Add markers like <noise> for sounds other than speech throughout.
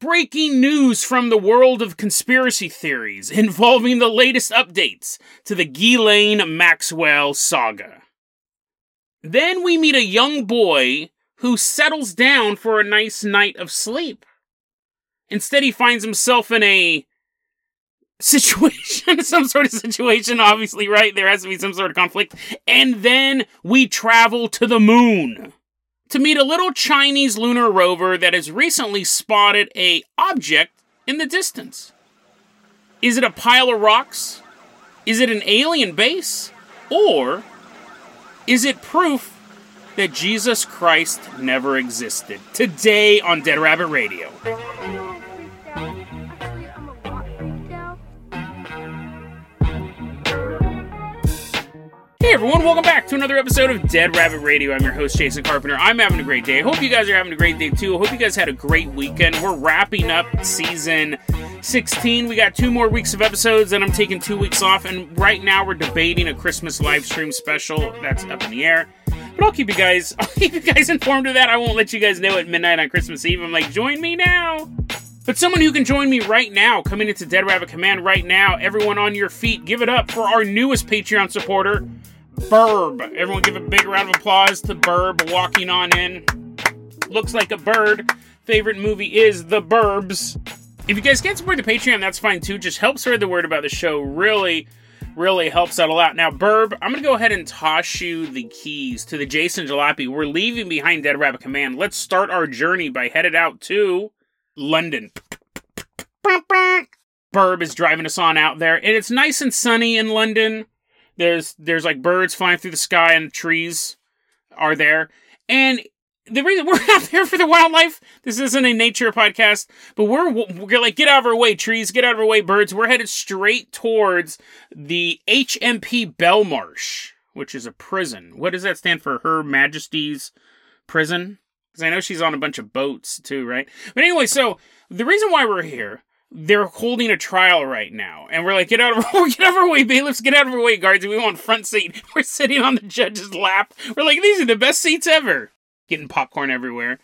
breaking news from the world of conspiracy theories involving the latest updates to the Ghislaine Maxwell saga. Then we meet a young boy who settles down for a nice night of sleep. Instead, he finds himself in a situation, <laughs> some sort of situation, obviously, right? There has to be some sort of conflict. And then we travel to the moon to meet a little Chinese lunar rover that has recently spotted a object in the distance. Is it a pile of rocks? Is it an alien base? Or is it proof that Jesus Christ never existed? Today on Dead Rabbit Radio. Hey everyone, welcome back to another episode of Dead Rabbit Radio. I'm your host, Jason Carpenter. I'm having a great day. I hope you guys are having a great day too. I hope you guys had a great weekend. We're wrapping up season 16. We got two more weeks of episodes, and I'm taking two weeks off. And right now, we're debating a Christmas live stream special that's up in the air. But I'll keep you guys, <laughs> I'll keep you guys informed of that. I won't let you guys know at midnight on Christmas Eve. I'm like, join me now. But someone who can join me right now, coming into Dead Rabbit Command right now, everyone on your feet, give it up for our newest Patreon supporter, Burb. Everyone give a big round of applause to Burb walking on in. Looks like a bird. Favorite movie is The Burbs. If you guys can't support the Patreon, that's fine too. Just help spread the word about the show. Really, really helps out a lot. Now, Burb, I'm going to go ahead and toss you the keys to the Jason Jalopy. We're leaving behind Dead Rabbit Command. Let's start our journey by headed out to London. Burb is driving us on out there, and it's nice and sunny in London. There's there's like birds flying through the sky and trees are there. And the reason <laughs> we're out there for the wildlife, this isn't a nature podcast, but we're we're like get out of our way, trees, get out of our way, birds. We're headed straight towards the HMP Belmarsh, which is a prison. What does that stand for? Her Majesty's prison? Because I know she's on a bunch of boats too, right? But anyway, so the reason why we're here they're holding a trial right now, and we're like, get out of our, <laughs> get out of our way, bailiffs, get out of our way, guards. We want front seat. <laughs> We're sitting on the judge's lap. We're like, these are the best seats ever. Getting popcorn everywhere.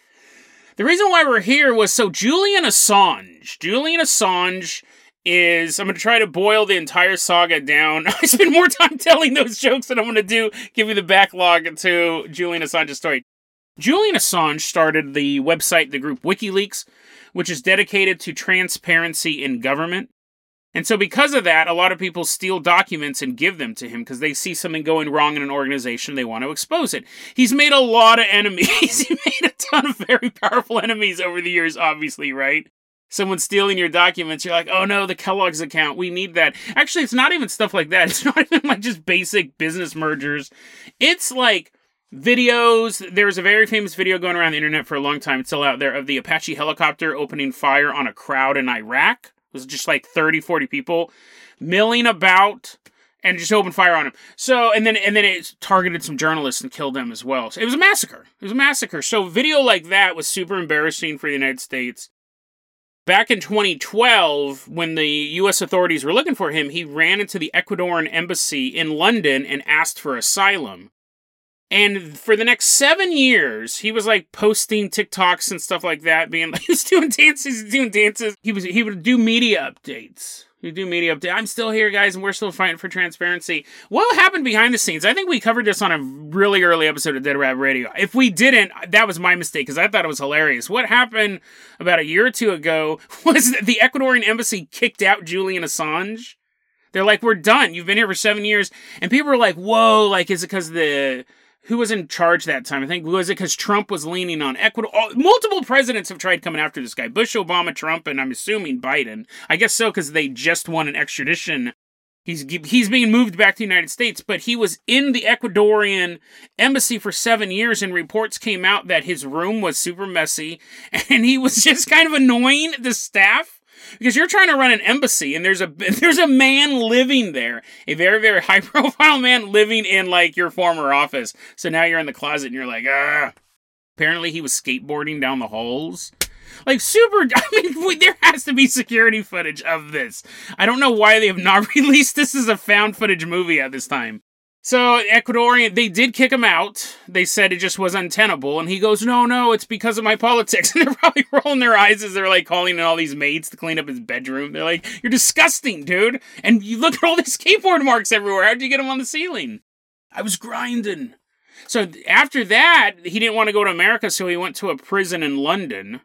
The reason why we're here was so Julian Assange. Julian Assange is I'm going to try to boil the entire saga down. <laughs> I spend more time telling those jokes than I'm going to do give you the backlog to Julian Assange's story. Julian Assange started the website, the group WikiLeaks, which is dedicated to transparency in government. And so, because of that, a lot of people steal documents and give them to him because they see something going wrong in an organization, they want to expose it. He's made a lot of enemies. <laughs> he made a ton of very powerful enemies over the years, obviously, right? Someone stealing your documents, you're like, oh no, the Kellogg's account, we need that. Actually, it's not even stuff like that. <laughs> It's not even like just basic business mergers. It's like videos. There was a very famous video going around the internet for a long time, it's still out there, of the Apache helicopter opening fire on a crowd in Iraq. It was just like 30, 40 people milling about and just opened fire on him. So and then and then it targeted some journalists and killed them as well. So it was a massacre. It was a massacre. So video like that was super embarrassing for the United States. Back in 2012, when the US authorities were looking for him, he ran into the Ecuadorian embassy in London and asked for asylum. And for the next seven years, he was like posting TikToks and stuff like that, being like <laughs> he's doing dances, he's doing dances. He was he would do media updates. He'd do media update. I'm still here, guys, and we're still fighting for transparency. What happened behind the scenes? I think we covered this on a really early episode of Dead Rabbit Radio. If we didn't, that was my mistake because I thought it was hilarious. What happened about a year or two ago <laughs> was that the Ecuadorian embassy kicked out Julian Assange. They're like, "We're done. You've been here for seven years," and people were like, "Whoa! Like, is it because the who was in charge that time? I think was it because Trump was leaning on Ecuador. multiple presidents have tried coming after this guy: Bush, Obama, Trump, and I'm assuming Biden. I guess so because they just won an extradition. He's he's being moved back to the United States, but he was in the Ecuadorian embassy for seven years, and reports came out that his room was super messy, <laughs> and he was just kind of annoying the staff because you're trying to run an embassy and there's a <laughs> there's a man living there, a very very <laughs> high profile man living in like your former office. So now you're in the closet and you're like, ah. Apparently he was skateboarding down the halls. Like super. <laughs> I mean, there has to be security footage of this. I don't know why they have not released this as a found footage movie at this time. So Ecuadorian, they did kick him out. They said it just was untenable, and he goes, "No, no, it's because of my politics." <laughs> And they're probably rolling their eyes as they're like calling in all these maids to clean up his bedroom. They're like, "You're disgusting, dude!" And you look at all these <laughs> skateboard marks everywhere. How'd you get them on the ceiling? I was grinding. So after that, he didn't want to go to America, so he went to a prison in London,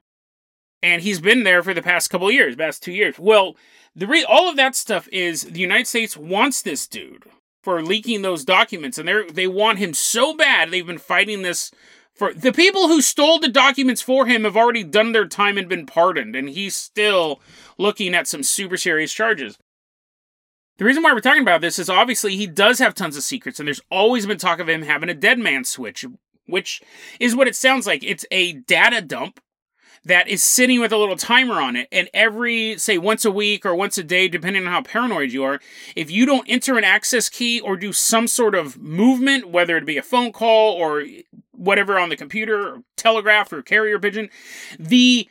and he's been there for the past couple years, past two years. Well, the re- all of that stuff is the United States wants this dude for leaking those documents, and they they want him so bad. They've been fighting this for the people who stole the documents for him have already done their time and been pardoned, and he's still looking at some super serious charges. The reason why we're talking about this is obviously he does have tons of secrets, and there's always been talk of him having a dead man switch, which is what it sounds like. It's a data dump that is sitting with a little timer on it. And every, say, once a week or once a day, depending on how paranoid you are, if you don't enter an access key or do some sort of movement, whether it be a phone call or whatever on the computer, or telegraph or carrier pigeon, the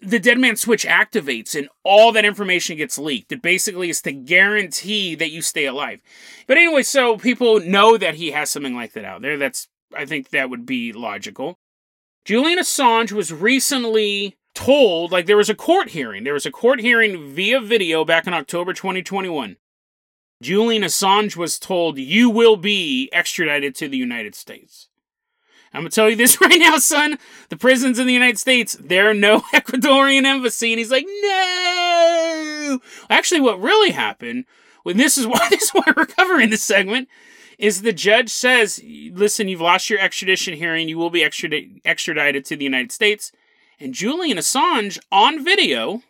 the dead man switch activates and all that information gets leaked. It basically is to guarantee that you stay alive. But anyway, so people know that he has something like that out there. That's I think that would be logical. Julian Assange was recently told, like, there was a court hearing. There was a court hearing via video back in October 2021. Julian Assange was told, You will be extradited to the United States. I'm gonna tell you this <laughs> right now, son. The prisons in the United States, there are no <laughs> Ecuadorian embassy. And he's like, No! Actually, what really happened, when this is why <laughs> this is why we're covering this segment, is the judge says, listen, you've lost your extradition hearing. You will be extradited to the United States. And Julian Assange on video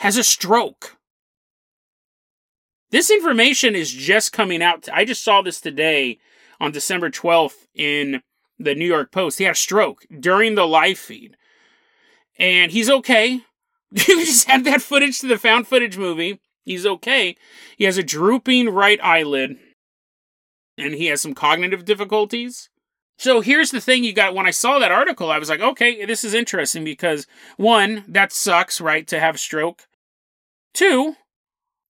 has a stroke. This information is just coming out. I just saw this today on December 12th in the New York Post. He had a stroke during the live feed. And he's okay. <laughs> You just add that footage to the found footage movie. He's okay. He has a drooping right eyelid and he has some cognitive difficulties. So here's the thing you got when I saw that article, I was like, okay, this is interesting because one, that sucks, right, to have stroke. Two,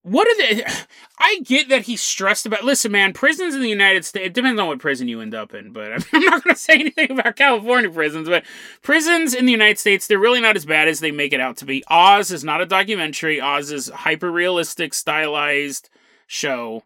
what are they? <sighs> I get that he's stressed about. Listen, man, prisons in the United States. It depends on what prison you end up in, but <laughs> I'm not going to say anything about California prisons. But prisons in the United States, they're really not as bad as they make it out to be. Oz is not a documentary. Oz is hyper realistic, stylized show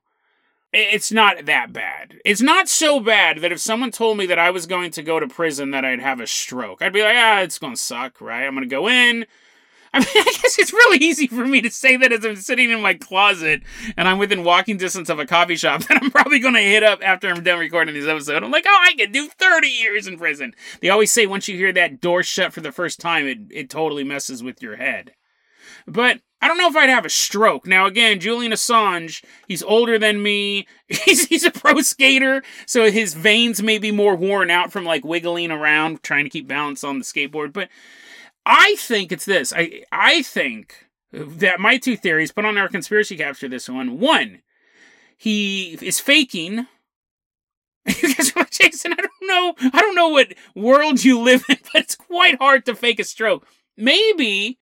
it's not that bad. It's not so bad that if someone told me that I was going to go to prison that I'd have a stroke, I'd be like, ah, it's going to suck, right? I'm going to go in. <laughs> I mean, I guess it's really easy for me to say that as I'm sitting in my closet and I'm within walking distance of a coffee shop <laughs> that I'm probably going to hit up after I'm done recording this episode. I'm like, oh, I could do 30 years in prison. They always say once you hear that door shut for the first time, it, it totally messes with your head. But I don't know if I'd have a stroke. Now, again, Julian Assange, he's older than me. <laughs> He's, he's a pro skater, so his veins may be more worn out from like wiggling around, trying to keep balance on the skateboard. But I think it's this. I, I think that my two theories, put on our conspiracy capture this one. One, he is faking. <laughs> You guys are Jason, I don't know. I don't know what world you live in, <laughs> but it's quite hard to fake a stroke. Maybe Maybe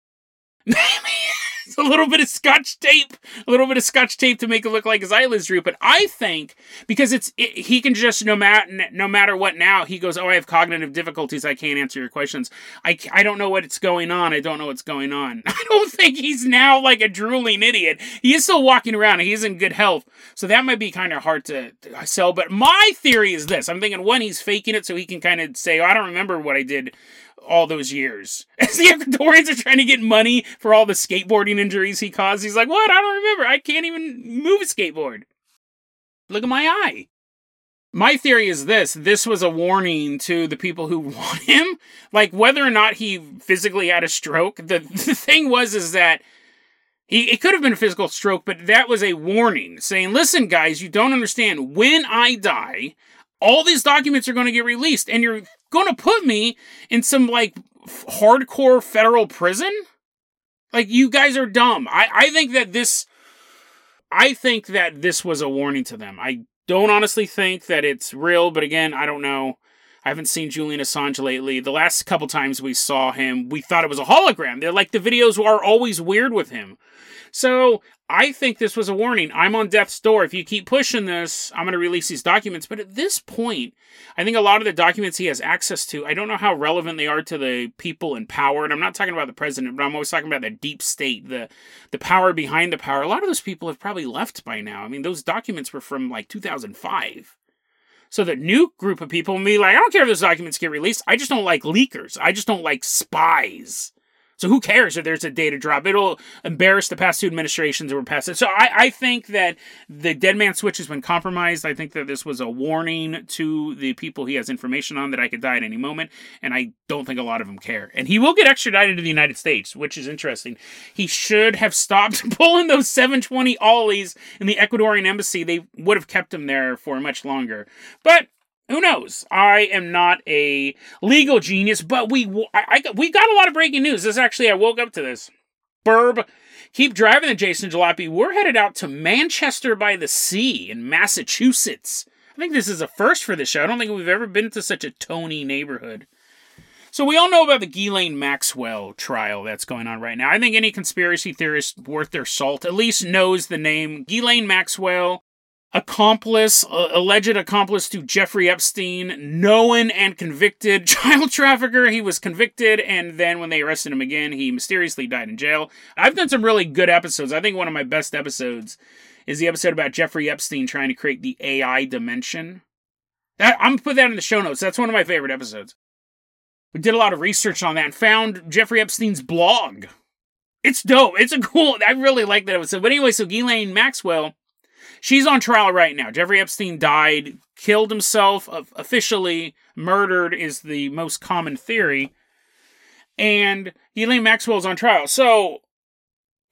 a little bit of scotch tape, a little bit of scotch tape to make it look like his eyelids droop. But I think because it's it, he can just no matter no matter what now he goes, oh, I have cognitive difficulties. I can't answer your questions. I I don't know what's going on. I don't know what's going on. <laughs> I don't think he's now like a drooling idiot. He is still walking around. He's in good health, so that might be kind of hard to, sell. But my theory is this: I'm thinking one, he's faking it so he can kind of say, oh, I don't remember what I did all those years. <laughs> As the Ecuadorians are trying to get money for all the skateboarding injuries he caused, he's like, What? I don't remember. I can't even move a skateboard. Look at my eye. My theory is this this was a warning to the people who <laughs> want him. Like, whether or not he physically had a stroke, the, <laughs> the thing was, is that he, it could have been a physical stroke, but that was a warning saying, listen, guys, you don't understand. When I die, all these documents are going to get released and you're going to put me in some like hardcore federal prison? Like you guys are dumb. I I think that this I think that this was a warning to them. I don't honestly think that it's real, but again, I don't know. I haven't seen Julian Assange lately. The last couple times we saw him, we thought it was a hologram. They're like the videos are always weird with him. So I think this was a warning. I'm on death's door. If you keep pushing this, I'm going to release these documents. But at this point, I think a lot of the documents he has access to, I don't know how relevant they are to the people in power. And I'm not talking about the president, but I'm always talking about the deep state, the the power behind the power. A lot of those people have probably left by now. I mean, those documents were from like 2005. So the new group of people will be like, I don't care if those documents get released. I just don't like leakers. I just don't like spies. So who cares if there's a data drop? It'll embarrass the past two administrations that were past it. So I, I think that the dead man switch has been compromised. I think that this was a warning to the people he has information on that I could die at any moment, and I don't think a lot of them care. And he will get extradited to the United States, which is interesting. He should have stopped <laughs> pulling those 720 ollies in the Ecuadorian embassy. They would have kept him there for much longer. But who knows? I am not a legal genius, but we I, I, we got a lot of breaking news. This actually I woke up to this. Burb, keep driving the Jason Jalopy. We're headed out to Manchester by the Sea in Massachusetts. I think this is a first for the show. I don't think we've ever been to such a Tony neighborhood. So we all know about the Ghislaine Maxwell trial that's going on right now. I think any conspiracy theorist worth their salt at least knows the name Ghislaine Maxwell accomplice, uh, alleged accomplice to Jeffrey Epstein, known and convicted <laughs> child trafficker. He was convicted, and then when they arrested him again, he mysteriously died in jail. I've done some really good episodes. I think one of my best episodes is the episode about Jeffrey Epstein trying to create the AI dimension. That, I'm gonna put that in the show notes. That's one of my favorite episodes. We did a lot of research on that and found Jeffrey Epstein's blog. It's dope. It's a cool. I really like that episode. But anyway, so Ghislaine Maxwell She's on trial right now. Jeffrey Epstein died, killed himself, officially murdered is the most common theory. And Ghislaine Maxwell's on trial. So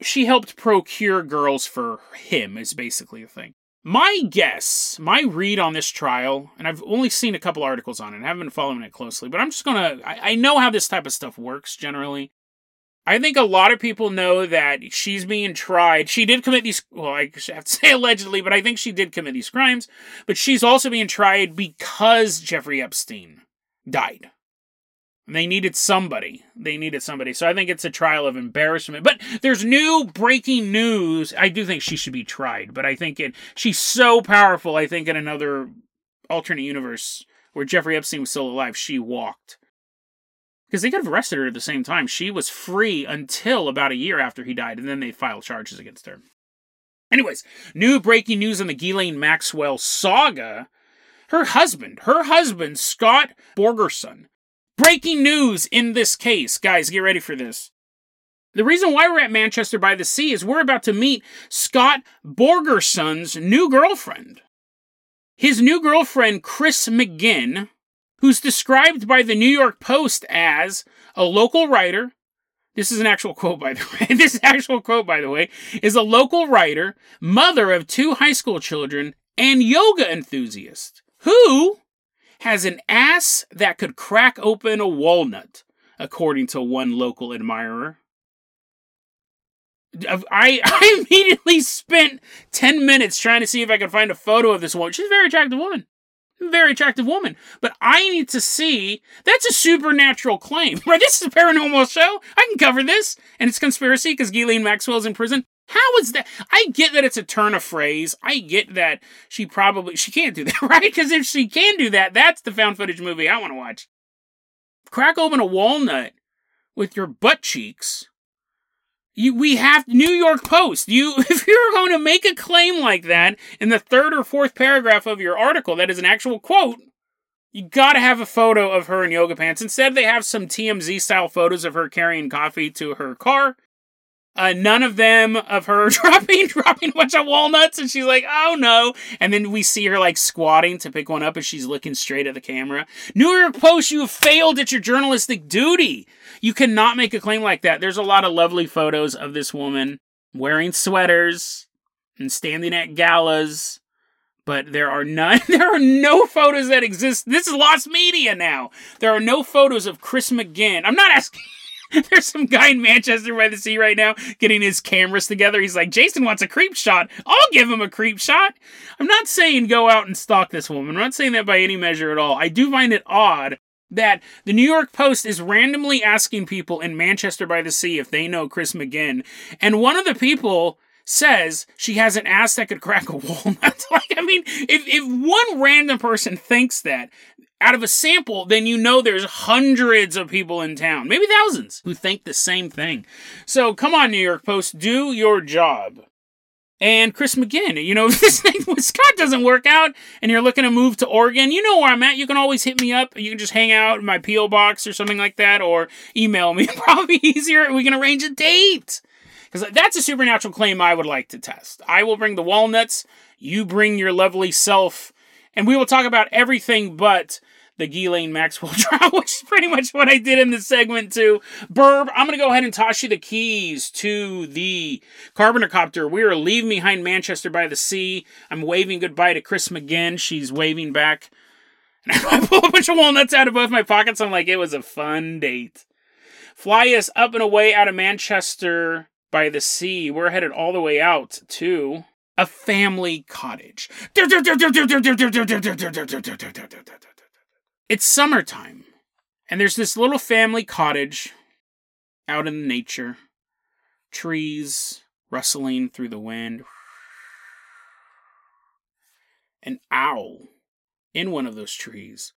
she helped procure girls for him, is basically the thing. My guess, my read on this trial, and I've only seen a couple articles on it, I haven't been following it closely, but I'm just gonna, I, I know how this type of stuff works generally. I think a lot of people know that she's being tried. She did commit these, well, I have to <laughs> say allegedly, but I think she did commit these crimes. But she's also being tried because Jeffrey Epstein died. They needed somebody. They needed somebody. So I think it's a trial of embarrassment. But there's new breaking news. I do think she should be tried, but I think it, she's so powerful. I think in another alternate universe where Jeffrey Epstein was still alive, she walked because they could have arrested her at the same time. She was free until about a year after he died, and then they filed charges against her. Anyways, new breaking news on the Ghislaine Maxwell saga. Her husband, her husband, Scott Borgerson. Breaking news in this case. Guys, get ready for this. The reason why we're at Manchester by the Sea is we're about to meet Scott Borgerson's new girlfriend. His new girlfriend, Chris McGinn, who's described by the New York Post as a local writer. This is an actual quote, by the <laughs> way. this actual quote, by the way, is a local writer, mother of two high school children, and yoga enthusiast who has an ass that could crack open a walnut, according to one local admirer. I, <laughs> I immediately spent 10 minutes trying to see if I could find a photo of this woman. She's a very attractive woman very attractive woman. But I need to see that's a supernatural claim. Right? This is a paranormal show. I can cover this. And it's conspiracy because Ghislaine Maxwell's in prison. How is that? I get that it's a turn of phrase. I get that she probably she can't do that, <laughs> right? Because if she can do that, that's the found footage movie I want to watch. Crack open a walnut with your butt cheeks you, we have New York Post. You, <laughs> if you're going to make a claim like that in the third or fourth paragraph of your article, that is an actual quote. You gotta have a photo of her in yoga pants. Instead, they have some TMZ style photos of her carrying coffee to her car. Uh, none of them of her <laughs> dropping dropping a bunch of walnuts, and she's like, "Oh no!" And then we see her like squatting to pick one up, and she's looking straight at the camera. New York Post, you have failed at your journalistic duty. You cannot make a claim like that. There's a lot of lovely photos of this woman wearing sweaters and standing at galas, but there are none. <laughs> There are no photos that exist. This is lost media now. There are no photos of Chris McGinn. I'm not asking. <laughs> There's some guy in Manchester by the Sea right now getting his cameras together. He's like, Jason wants a creep shot. I'll give him a creep shot. I'm not saying go out and stalk this woman. I'm not saying that by any measure at all. I do find it odd that the New York Post is randomly asking people in Manchester by the Sea if they know Chris McGinn. And one of the people says she has an ass that could crack a <laughs> walnut. <laughs> like, I mean, if, if one random person thinks that, out of a sample, then you know there's hundreds of people in town, maybe thousands, who think the same thing. So come on, New York Post, do your job. And Chris McGinn, you know, if <laughs> this thing with Scott doesn't work out and you're looking to move to Oregon, you know where I'm at. You can always hit me up. You can just hang out in my P.O. box or something like that, or email me. <laughs> Probably easier. We can arrange a date. Because that's a supernatural claim I would like to test. I will bring the walnuts, you bring your lovely self, and we will talk about everything but the Ghislaine Maxwell <laughs> trial, which is pretty much what I did in this segment too. Burb, I'm going to go ahead and toss you the keys to the Carpenter Copter. We are leaving behind Manchester by the Sea. I'm waving goodbye to Chris McGinn. She's waving back. <laughs> And I pull a bunch of walnuts out of both my pockets. I'm like, it was a fun date. Fly us up and away out of Manchester by the sea. We're headed all the way out to a family cottage. It's summertime, and there's this little family cottage out in nature, trees rustling through the wind. An owl in one of those trees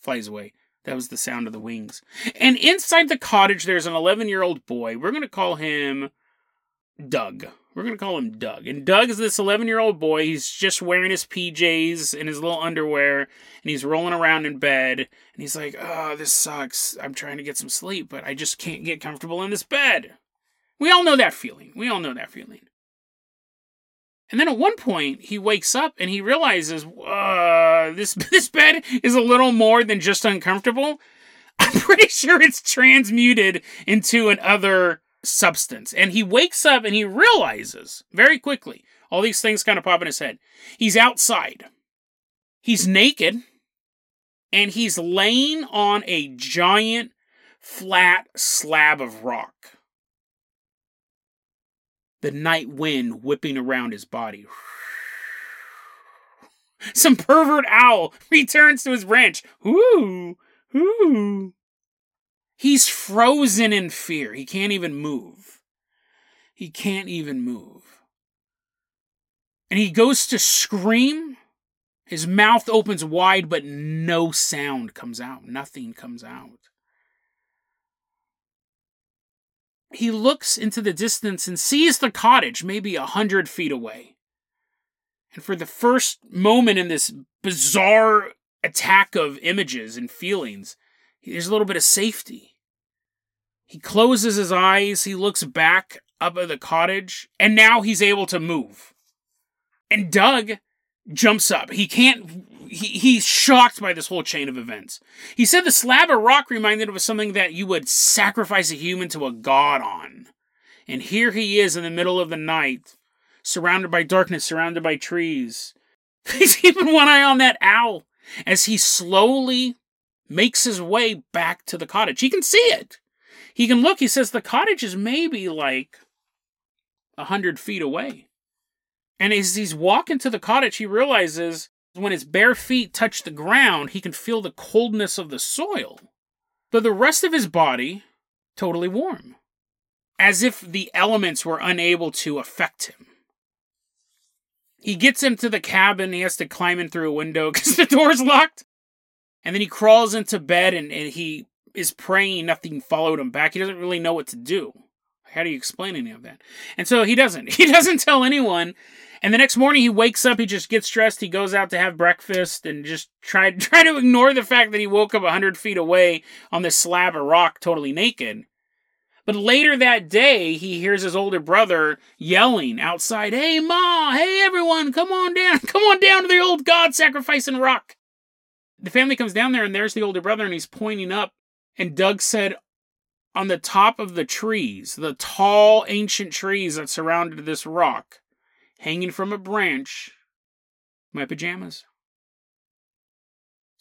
flies away. That was the sound of the wings. And inside the cottage, there's an 11 year old boy. We're going to call him Doug. We're going to call him Doug. And Doug is this 11 year old boy. He's just wearing his PJs and his little underwear, and he's rolling around in bed. And he's like, Oh, this sucks. I'm trying to get some sleep, but I just can't get comfortable in this bed. We all know that feeling. We all know that feeling. And then at one point, he wakes up and he realizes, uh, this, <laughs> this bed is a little more than just uncomfortable. <laughs> I'm pretty sure it's transmuted into another substance. And he wakes up and he realizes very quickly, all these things kind of pop in his head. He's outside. He's naked and he's laying on a giant flat slab of rock the night wind whipping around his body. Some pervert owl <laughs> returns to his ranch. Ooh, ooh. He's frozen in fear. He can't even move. He can't even move. And he goes to scream. His mouth opens wide, but no sound comes out. Nothing comes out. he looks into the distance and sees the cottage maybe a hundred feet away. And for the first moment in this bizarre attack of images and feelings, there's a little bit of safety. He closes his eyes, he looks back up at the cottage, and now he's able to move. And Doug jumps up. He can't he, he's shocked by this whole chain of events. He said the slab of rock reminded him of something that you would sacrifice a human to a god on. And here he is in the middle of the night, surrounded by darkness, surrounded by trees. <laughs> He's keeping one eye on that owl as he slowly makes his way back to the cottage. He can see it. He can look. He says the cottage is maybe like a hundred feet away. And as he's walking to the cottage, he realizes when his bare feet touch the ground, he can feel the coldness of the soil. But the rest of his body, totally warm. As if the elements were unable to affect him. He gets into the cabin, he has to climb in through a window <laughs> because the door's locked. And then he crawls into bed and, and he is praying nothing followed him back. He doesn't really know what to do. How do you explain any of that? And so he doesn't. <laughs> He doesn't tell anyone. And the next morning he wakes up, he just gets dressed, he goes out to have breakfast and just try <laughs> try to ignore the fact that he woke up a hundred feet away on this slab of rock totally naked. But later that day, he hears his older brother yelling outside, Hey, Ma! Hey, everyone! Come on down! <laughs> Come on down to the old God sacrificing rock! The family comes down there, and there's the older brother, and he's pointing up. And Doug said, On the top of the trees, the tall, ancient trees that surrounded this rock, hanging from a branch, my pajamas.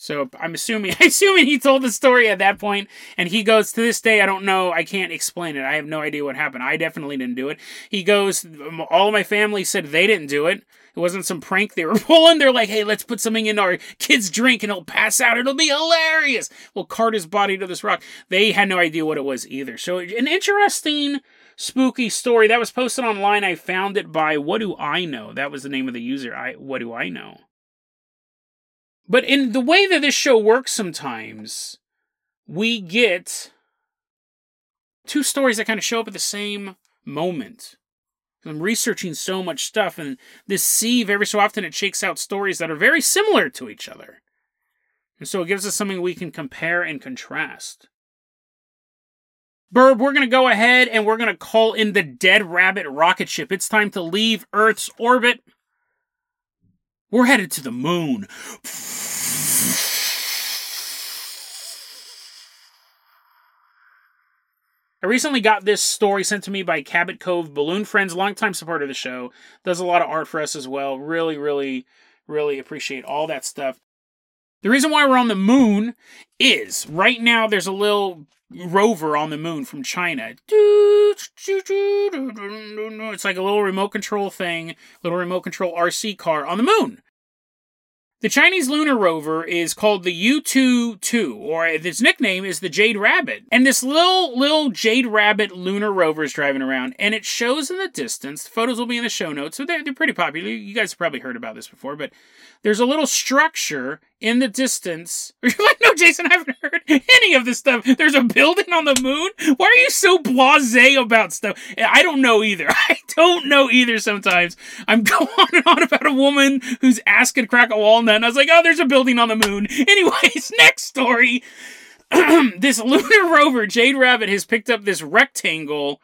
So I'm assuming, <laughs> I'm assuming he told the story at that point, and he goes to this day. I don't know. I can't explain it. I have no idea what happened. I definitely didn't do it. He goes. All my family said they didn't do it. It wasn't some prank they were <laughs> pulling. They're like, hey, let's put something in our kid's drink and he'll pass out. It'll be hilarious. We'll cart his body to this rock. They had no idea what it was either. So an interesting spooky story that was posted online. I found it by What Do I Know? That was the name of the user. I What Do I Know? But in the way that this show works sometimes, we get two stories that kind of show up at the same moment. I'm researching so much stuff, and this sieve, every so often, it shakes out stories that are very similar to each other. And so it gives us something we can compare and contrast. Burb, we're going to go ahead and we're going to call in the Dead Rabbit rocket ship. It's time to leave Earth's orbit. We're headed to the moon. I recently got this story sent to me by Cabot Cove Balloon Friends, longtime supporter of the show. Does a lot of art for us as well. Really, really, really appreciate all that stuff. The reason why we're on the moon is right now there's a little rover on the moon from China. It's like a little remote control thing, little remote control RC car on the moon. The Chinese lunar rover is called the Yutu-2, or its nickname is the Jade Rabbit. And this little, little Jade Rabbit lunar rover is driving around, and it shows in the distance. The photos will be in the show notes, so they're, they're pretty popular. You guys have probably heard about this before, but there's a little structure in the distance. <laughs> You're like, no, Jason, I haven't heard any of this stuff. There's a building on the moon? Why are you so blase about stuff? I don't know either. <laughs> I don't know either sometimes. I'm <laughs> going on and on about a woman whose ass could crack a walnut, and I was like, oh, there's a building on the moon. Anyways, next story. <clears throat> this lunar rover, Jade Rabbit, has picked up this rectangle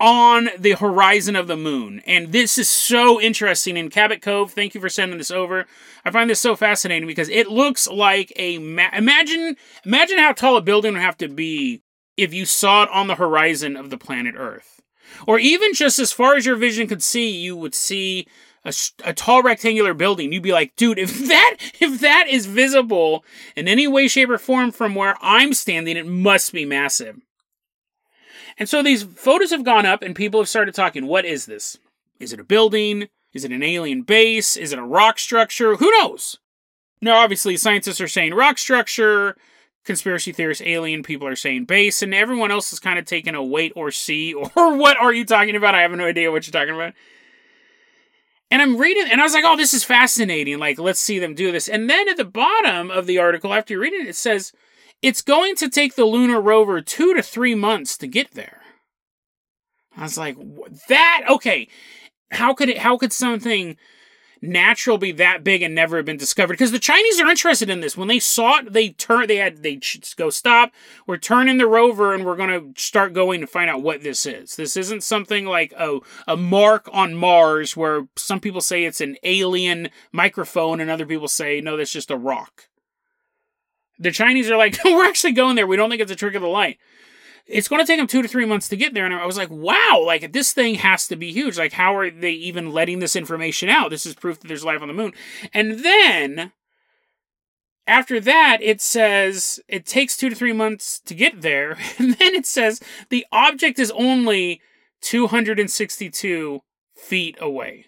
on the horizon of the moon. And this is so interesting. In Cabot Cove, thank you for sending this over. I find this so fascinating because it looks like a ma- imagine imagine how tall a building would have to be if you saw it on the horizon of the planet Earth. Or even just as far as your vision could see, you would see a, a tall rectangular building. You'd be like, dude, if <laughs> that if that is visible in any way, shape, or form from where I'm standing, it must be massive. And so these photos have gone up and people have started talking. What is this? Is it a building? Is it an alien base? Is it a rock structure? Who knows? Now, obviously, scientists are saying rock structure, conspiracy theorists, alien people are saying base, and everyone else is kind of taking a wait or see, <laughs> or what are you talking about? I have no idea what you're talking about. And I'm reading, and I was like, oh, this is fascinating. Like, let's see them do this. And then at the bottom of the article, after you're reading it, it says, it's going to take the lunar rover two to three months to get there. I was like, that okay. How could it? How could something natural be that big and never have been discovered? Because the Chinese are interested in this. When they saw it, they turn. They had they go stop. We're turning the rover and we're going to start going to find out what this is. This isn't something like a a mark on Mars where some people say it's an alien microphone and other people say no, that's just a rock. The Chinese are like, <laughs> we're actually going there. We don't think it's a trick of the light. It's going to take them two to three months to get there. And I was like, wow, like this thing has to be huge. Like, how are they even letting this information out? This is proof that there's life on the moon. And then after that, it says it takes two to three months to get there. <laughs> And then it says the object is only 262 feet away.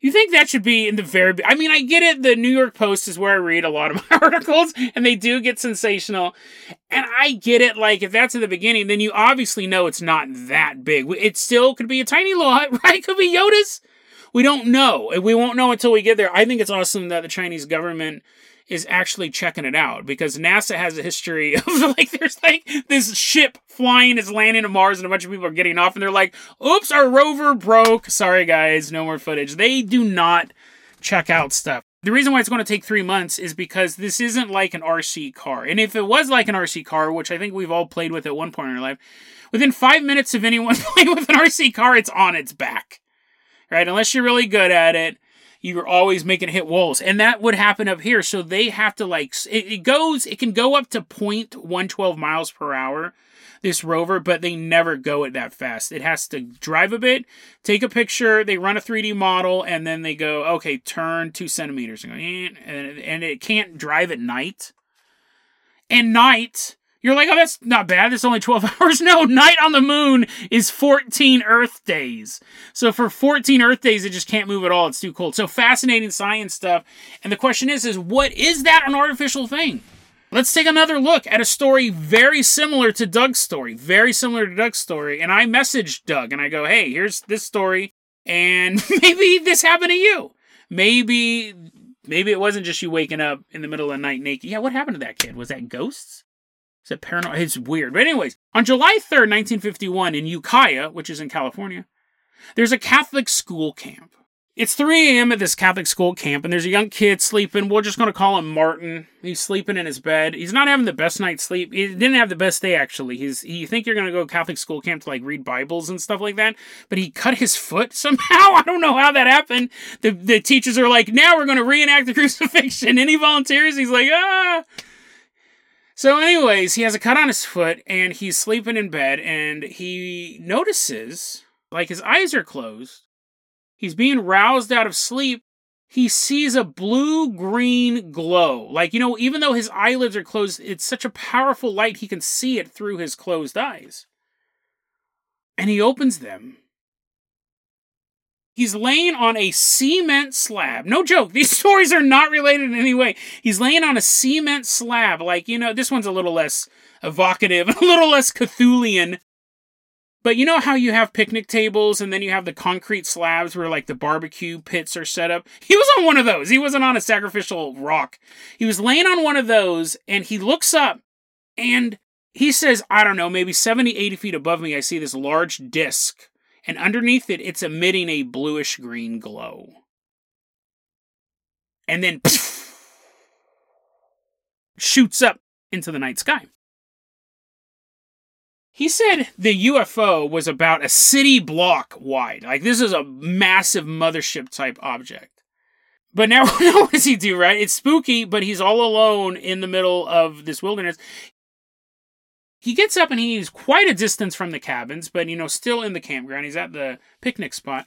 You think that should be in the very? I mean, I get it. The New York Post is where I read a lot of <laughs> my articles, and they do get sensational. And I get it. Like, if that's in the beginning, then you obviously know it's not that big. It still could be a tiny lot, <laughs> right? Could be Yoda's. We don't know. We won't know until we get there. I think it's awesome that the Chinese government is actually checking it out because NASA has a history <laughs> of like there's like this ship flying is landing to Mars and a bunch of people are getting off and they're like, "Oops, our rover broke. Sorry guys, no more footage." They do not check out stuff. The reason why it's going to take three months is because this isn't like an RC car. And if it was like an RC car, which I think we've all played with at one point in our life, within five minutes of anyone <laughs> playing with an RC car, it's on its back. Right? Unless you're really good at it you're always making hit walls. And that would happen up here. So they have to like, it, it goes, it can go up to 0.112 miles per hour. this rover, but they never go it that fast. It has to drive a bit, take a picture, they run a 3D model, and then they go, okay, turn two centimeters, and, go, eh, and, and it can't drive at night. And night, you're like, oh, that's not bad. It's only 12 <laughs> hours. No, night on the moon is 14 Earth days. So for 14 Earth days, it just can't move at all. It's too cold. So fascinating science stuff. And the question is, is what is that an artificial thing? Let's take another look at a story very similar to Doug's story. Very similar to Doug's story. And I messaged Doug and I go, hey, here's this story. And <laughs> maybe this happened to you. Maybe maybe it wasn't just you waking up in the middle of the night naked. Yeah, what happened to that kid? Was that ghosts? Is it paranormal? It's weird. But anyways, on July 3rd, 1951, in Ukiah, which is in California, there's a Catholic school camp. It's 3 a.m. at this Catholic school camp, and there's a young kid sleeping. We're just going to call him Martin. He's sleeping in his bed. He's not having the best night's sleep. He didn't have the best day, actually. He's You think you're going to go Catholic school camp to, like, read Bibles and stuff like that, but he cut his foot <laughs> somehow. I don't know how that happened. The, the teachers are like, now we're going to reenact the <laughs> crucifixion, he volunteers. He's like, ah. So, anyways, he has a cut on his foot, and he's sleeping in bed, and he notices, like, his eyes are closed He's being roused out of sleep. He sees a blue green glow. Like, you know, even though his eyelids are closed, it's such a powerful light, he can see it through his closed eyes. And he opens them. He's laying on a cement slab. No joke, these <laughs> stories are not related in any way. He's laying on a cement slab. Like, you know, this one's a little less evocative, <laughs> a little less Cthulhian but you know how you have picnic tables and then you have the concrete slabs where like the barbecue pits are set up? <laughs> He was on one of those. He wasn't on a sacrificial rock. He was laying on one of those and he looks up and he says, I don't know, maybe 70, 80 feet above me, I see this large disc. And underneath it, it's emitting a bluish green glow. And then <laughs> shoots up into the night sky. He said the UFO was about a city block wide. Like this is a massive mothership type object. But <laughs> now what does he do, right? It's spooky, but he's all alone in the middle of this wilderness. He gets up and he's quite a distance from the cabins, but you know, still in the campground. He's at the picnic spot.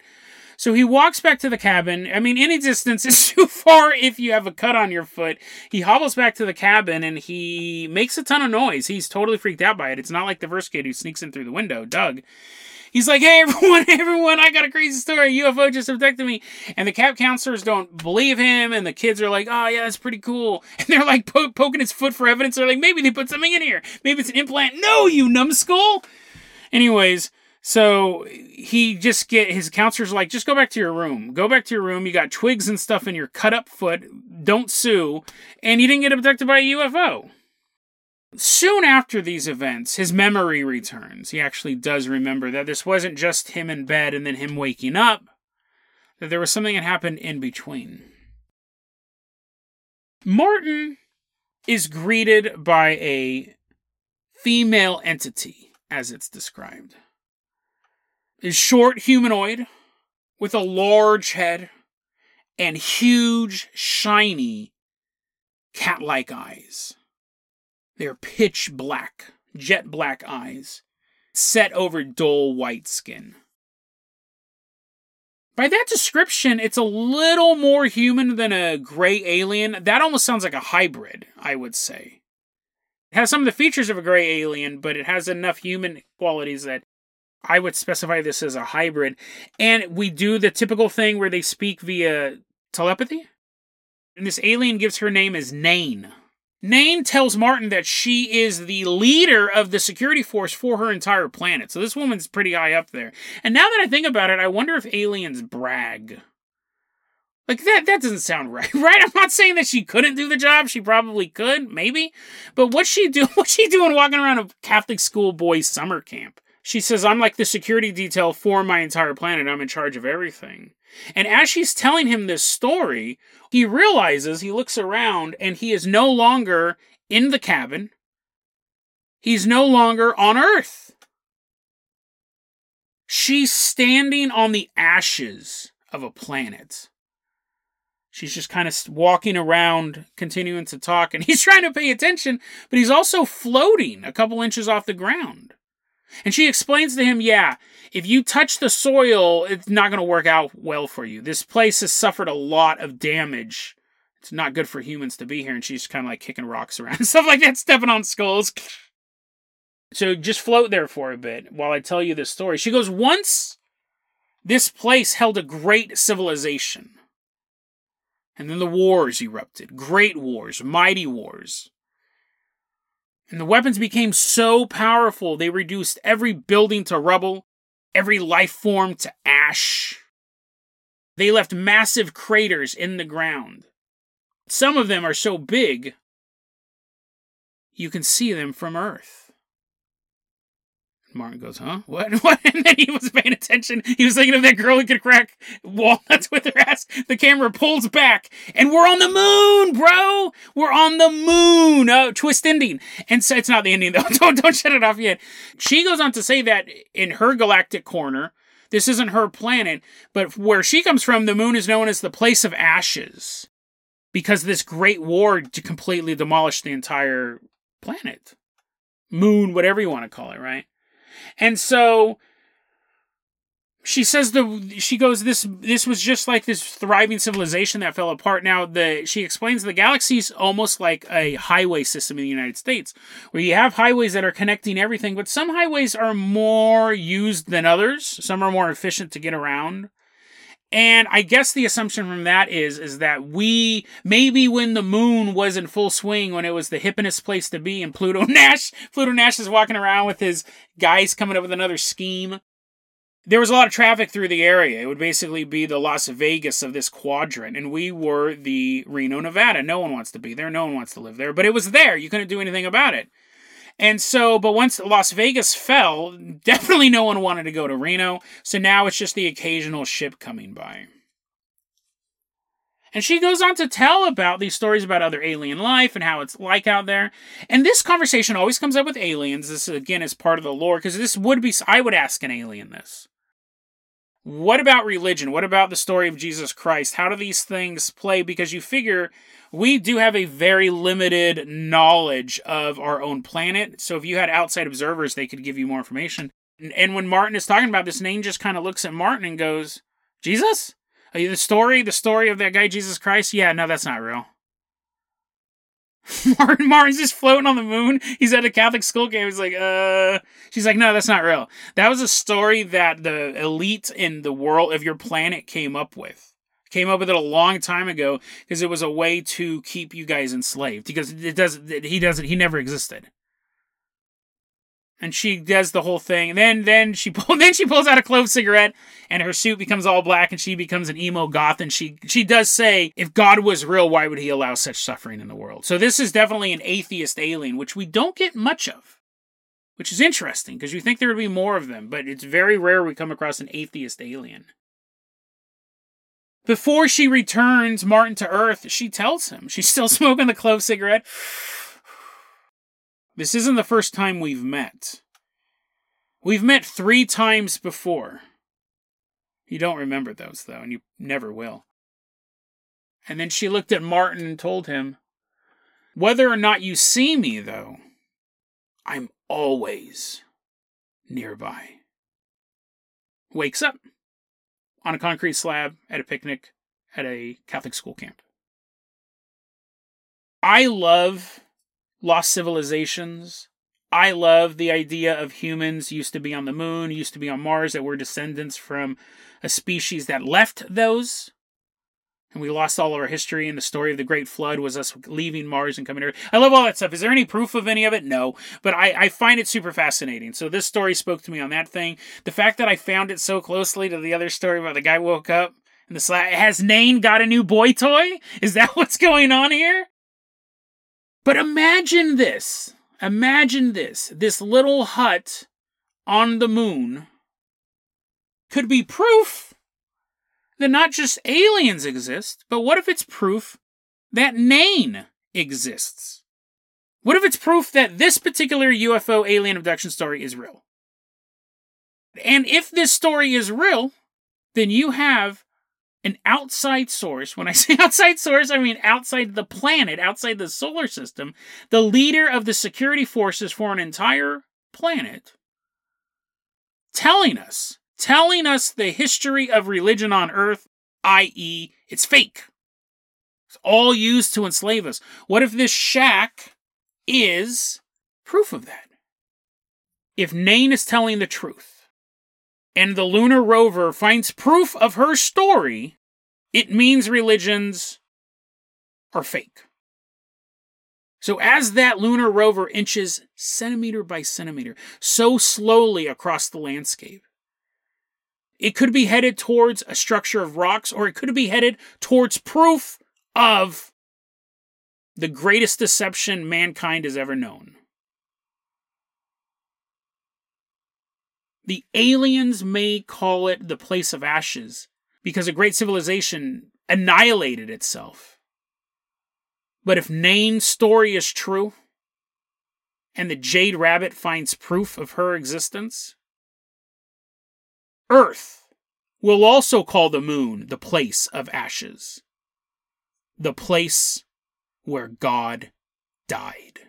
So he walks back to the cabin. I mean, any distance <laughs> is too far if you have a cut on your foot. He hobbles back to the cabin and he makes a ton of noise. He's totally freaked out by it. It's not like the first kid who sneaks in through the window, Doug. He's like, hey, <laughs> everyone, everyone, I got a crazy story. UFO just abducted me. And the camp counselors don't believe him. And the kids are like, oh, yeah, that's pretty cool. <laughs> And they're like po- poking his foot for evidence. They're like, maybe they put something in here. Maybe it's an implant. No, you numbskull. Anyways, so he just get his counselors like, just go back to your room. Go back to your room. You got twigs and stuff in your cut up foot. Don't sue. And he didn't get abducted by a UFO. Soon after these events, his memory returns. He actually does remember that this wasn't just him in bed and then him waking up, that there was something that happened in between. Martin is greeted by a female entity, as it's described is short humanoid with a large head and huge, shiny, cat like eyes. They're pitch black, jet black eyes, set over dull white skin. By that description, it's a little more human than a gray alien. That almost sounds like a hybrid, I would say. It has some of the features of a gray alien, but it has enough human qualities that I would specify this as a hybrid. And we do the typical thing where they speak via telepathy. And this alien gives her name as Nain. Nain tells Martin that she is the leader of the security force for her entire planet. So this woman's pretty high up there. And now that I think about it, I wonder if aliens brag. Like that that doesn't sound <laughs> right, right? I'm not saying that she couldn't do the job. She probably could, maybe. But what's she do <laughs> what's she doing walking around a Catholic school boys summer camp? She says, I'm like the security detail for my entire planet. I'm in charge of everything. And as she's telling him this story, he realizes, he looks around, and he is no longer in the cabin. He's no longer on Earth. She's standing on the ashes of a planet. She's just kind of walking around, continuing to talk, and <laughs> he's trying to pay attention, but he's also floating a couple inches off the ground. And she explains to him, yeah, if you touch the soil, it's not going to work out well for you. This place has suffered a lot of damage. It's not good for humans to be here. And she's kind of like kicking rocks <laughs> around and stuff like that, stepping on skulls. So just float there for a bit while I tell you this story. She goes, Once this place held a great civilization. And then the wars erupted great wars, mighty wars. And the weapons became so powerful they reduced every building to rubble, every life form to ash. They left massive craters in the ground. Some of them are so big you can see them from Earth. Martin goes, huh? What? <laughs> What? And then he was paying attention. He was thinking of that girl who could crack walnuts with her ass. The camera pulls back, and we're on the moon, bro. We're on the moon. Uh, twist ending. And so it's not the ending though. <laughs> don't don't shut it off yet. She goes on to say that in her galactic corner, this isn't her planet, but where she comes from, the moon is known as the place of ashes because this great war to completely demolish the entire planet, moon, whatever you want to call it, right? And so she says the she goes this this was just like this thriving civilization that fell apart. Now the she explains the galaxy is almost like a highway system in the united states where you have highways that are connecting everything but some highways are more used than others. Some are more efficient to get around and I guess the assumption from that is is that we maybe when the moon was in full swing, when it was the hippest place to be, and Pluto <laughs> Nash, Pluto Nash is walking around with his guys coming up with another scheme. There was a lot of traffic through the area. It would basically be the Las Vegas of this quadrant, and we were the Reno, Nevada. No one wants to be there. No one wants to live there, but it was there. You couldn't do anything about it. And so, but once Las Vegas fell, definitely no one wanted to go to Reno. So now it's just the occasional ship coming by. And she goes on to tell about these stories about other alien life and how it's like out there. And this conversation always comes up with aliens. This, again, is part of the lore, because this would be, I would ask an alien this. What about religion? What about the story of Jesus Christ? How do these things play? Because you figure we do have a very limited knowledge of our own planet. So if you had outside observers, they could give you more information. And when Martin is talking about this, Nane just kind of looks at Martin and goes, Jesus? Are you the story, the story of that guy, Jesus Christ? Yeah, no, that's not real. <laughs> Martin Martin's just floating on the moon. He's at a Catholic school game. He's like, uh she's like, no, that's not real. That was a story that the elite in the world of your planet came up with. Came up with it a long time ago because it was a way to keep you guys enslaved. Because it doesn't, he doesn't he never existed and she does the whole thing. And then then she <laughs> pull, then she pulls out a clove cigarette, and her suit becomes all black, and she becomes an emo goth. And she she does say, if God was real, why would He allow such suffering in the world? So this is definitely an atheist alien, which we don't get much of, which is interesting because you think there would be more of them, but it's very rare we come across an atheist alien. Before she returns Martin to Earth, she tells him she's still <laughs> smoking the clove cigarette. This isn't the first time we've met. We've met three times before. You don't remember those, though, and you never will. And then she looked at Martin and told him, Whether or not you see me, though, I'm always nearby. Wakes up on a concrete slab at a picnic at a Catholic school camp. I love lost civilizations. I love the idea of humans used to be on the moon, used to be on Mars, that we're descendants from a species that left those. And we lost all of our history, and the story of the Great Flood was us leaving Mars and coming here. I love all that stuff. Is there any proof of any of it? No. But I, I find it super fascinating. So this story spoke to me on that thing. The fact that I found it so closely to the other story about the guy woke up and the has Nane got a new boy toy? Is that <laughs> what's going on here? But imagine this. Imagine this. This little hut on the moon could be proof that not just aliens exist, but what if it's proof that Nane exists? What if it's proof that this particular UFO alien abduction story is real? And if this story is real, then you have an outside source, when I <laughs> say outside source, I mean outside the planet, outside the solar system, the leader of the security forces for an entire planet, telling us, telling us the history of religion on earth, i.e., it's fake. It's all used to enslave us. What if this shack is proof of that? If Nain is telling the truth and the lunar rover finds proof of her story, it means religions are fake. So, as that lunar rover inches centimeter by centimeter, so slowly across the landscape, it could be headed towards a structure of rocks, or it could be headed towards proof of the greatest deception mankind has ever known. The aliens may call it the place of ashes because a great civilization annihilated itself. But if Nain's story is true, and the Jade Rabbit finds proof of her existence, Earth will also call the moon the place of ashes, the place where God died.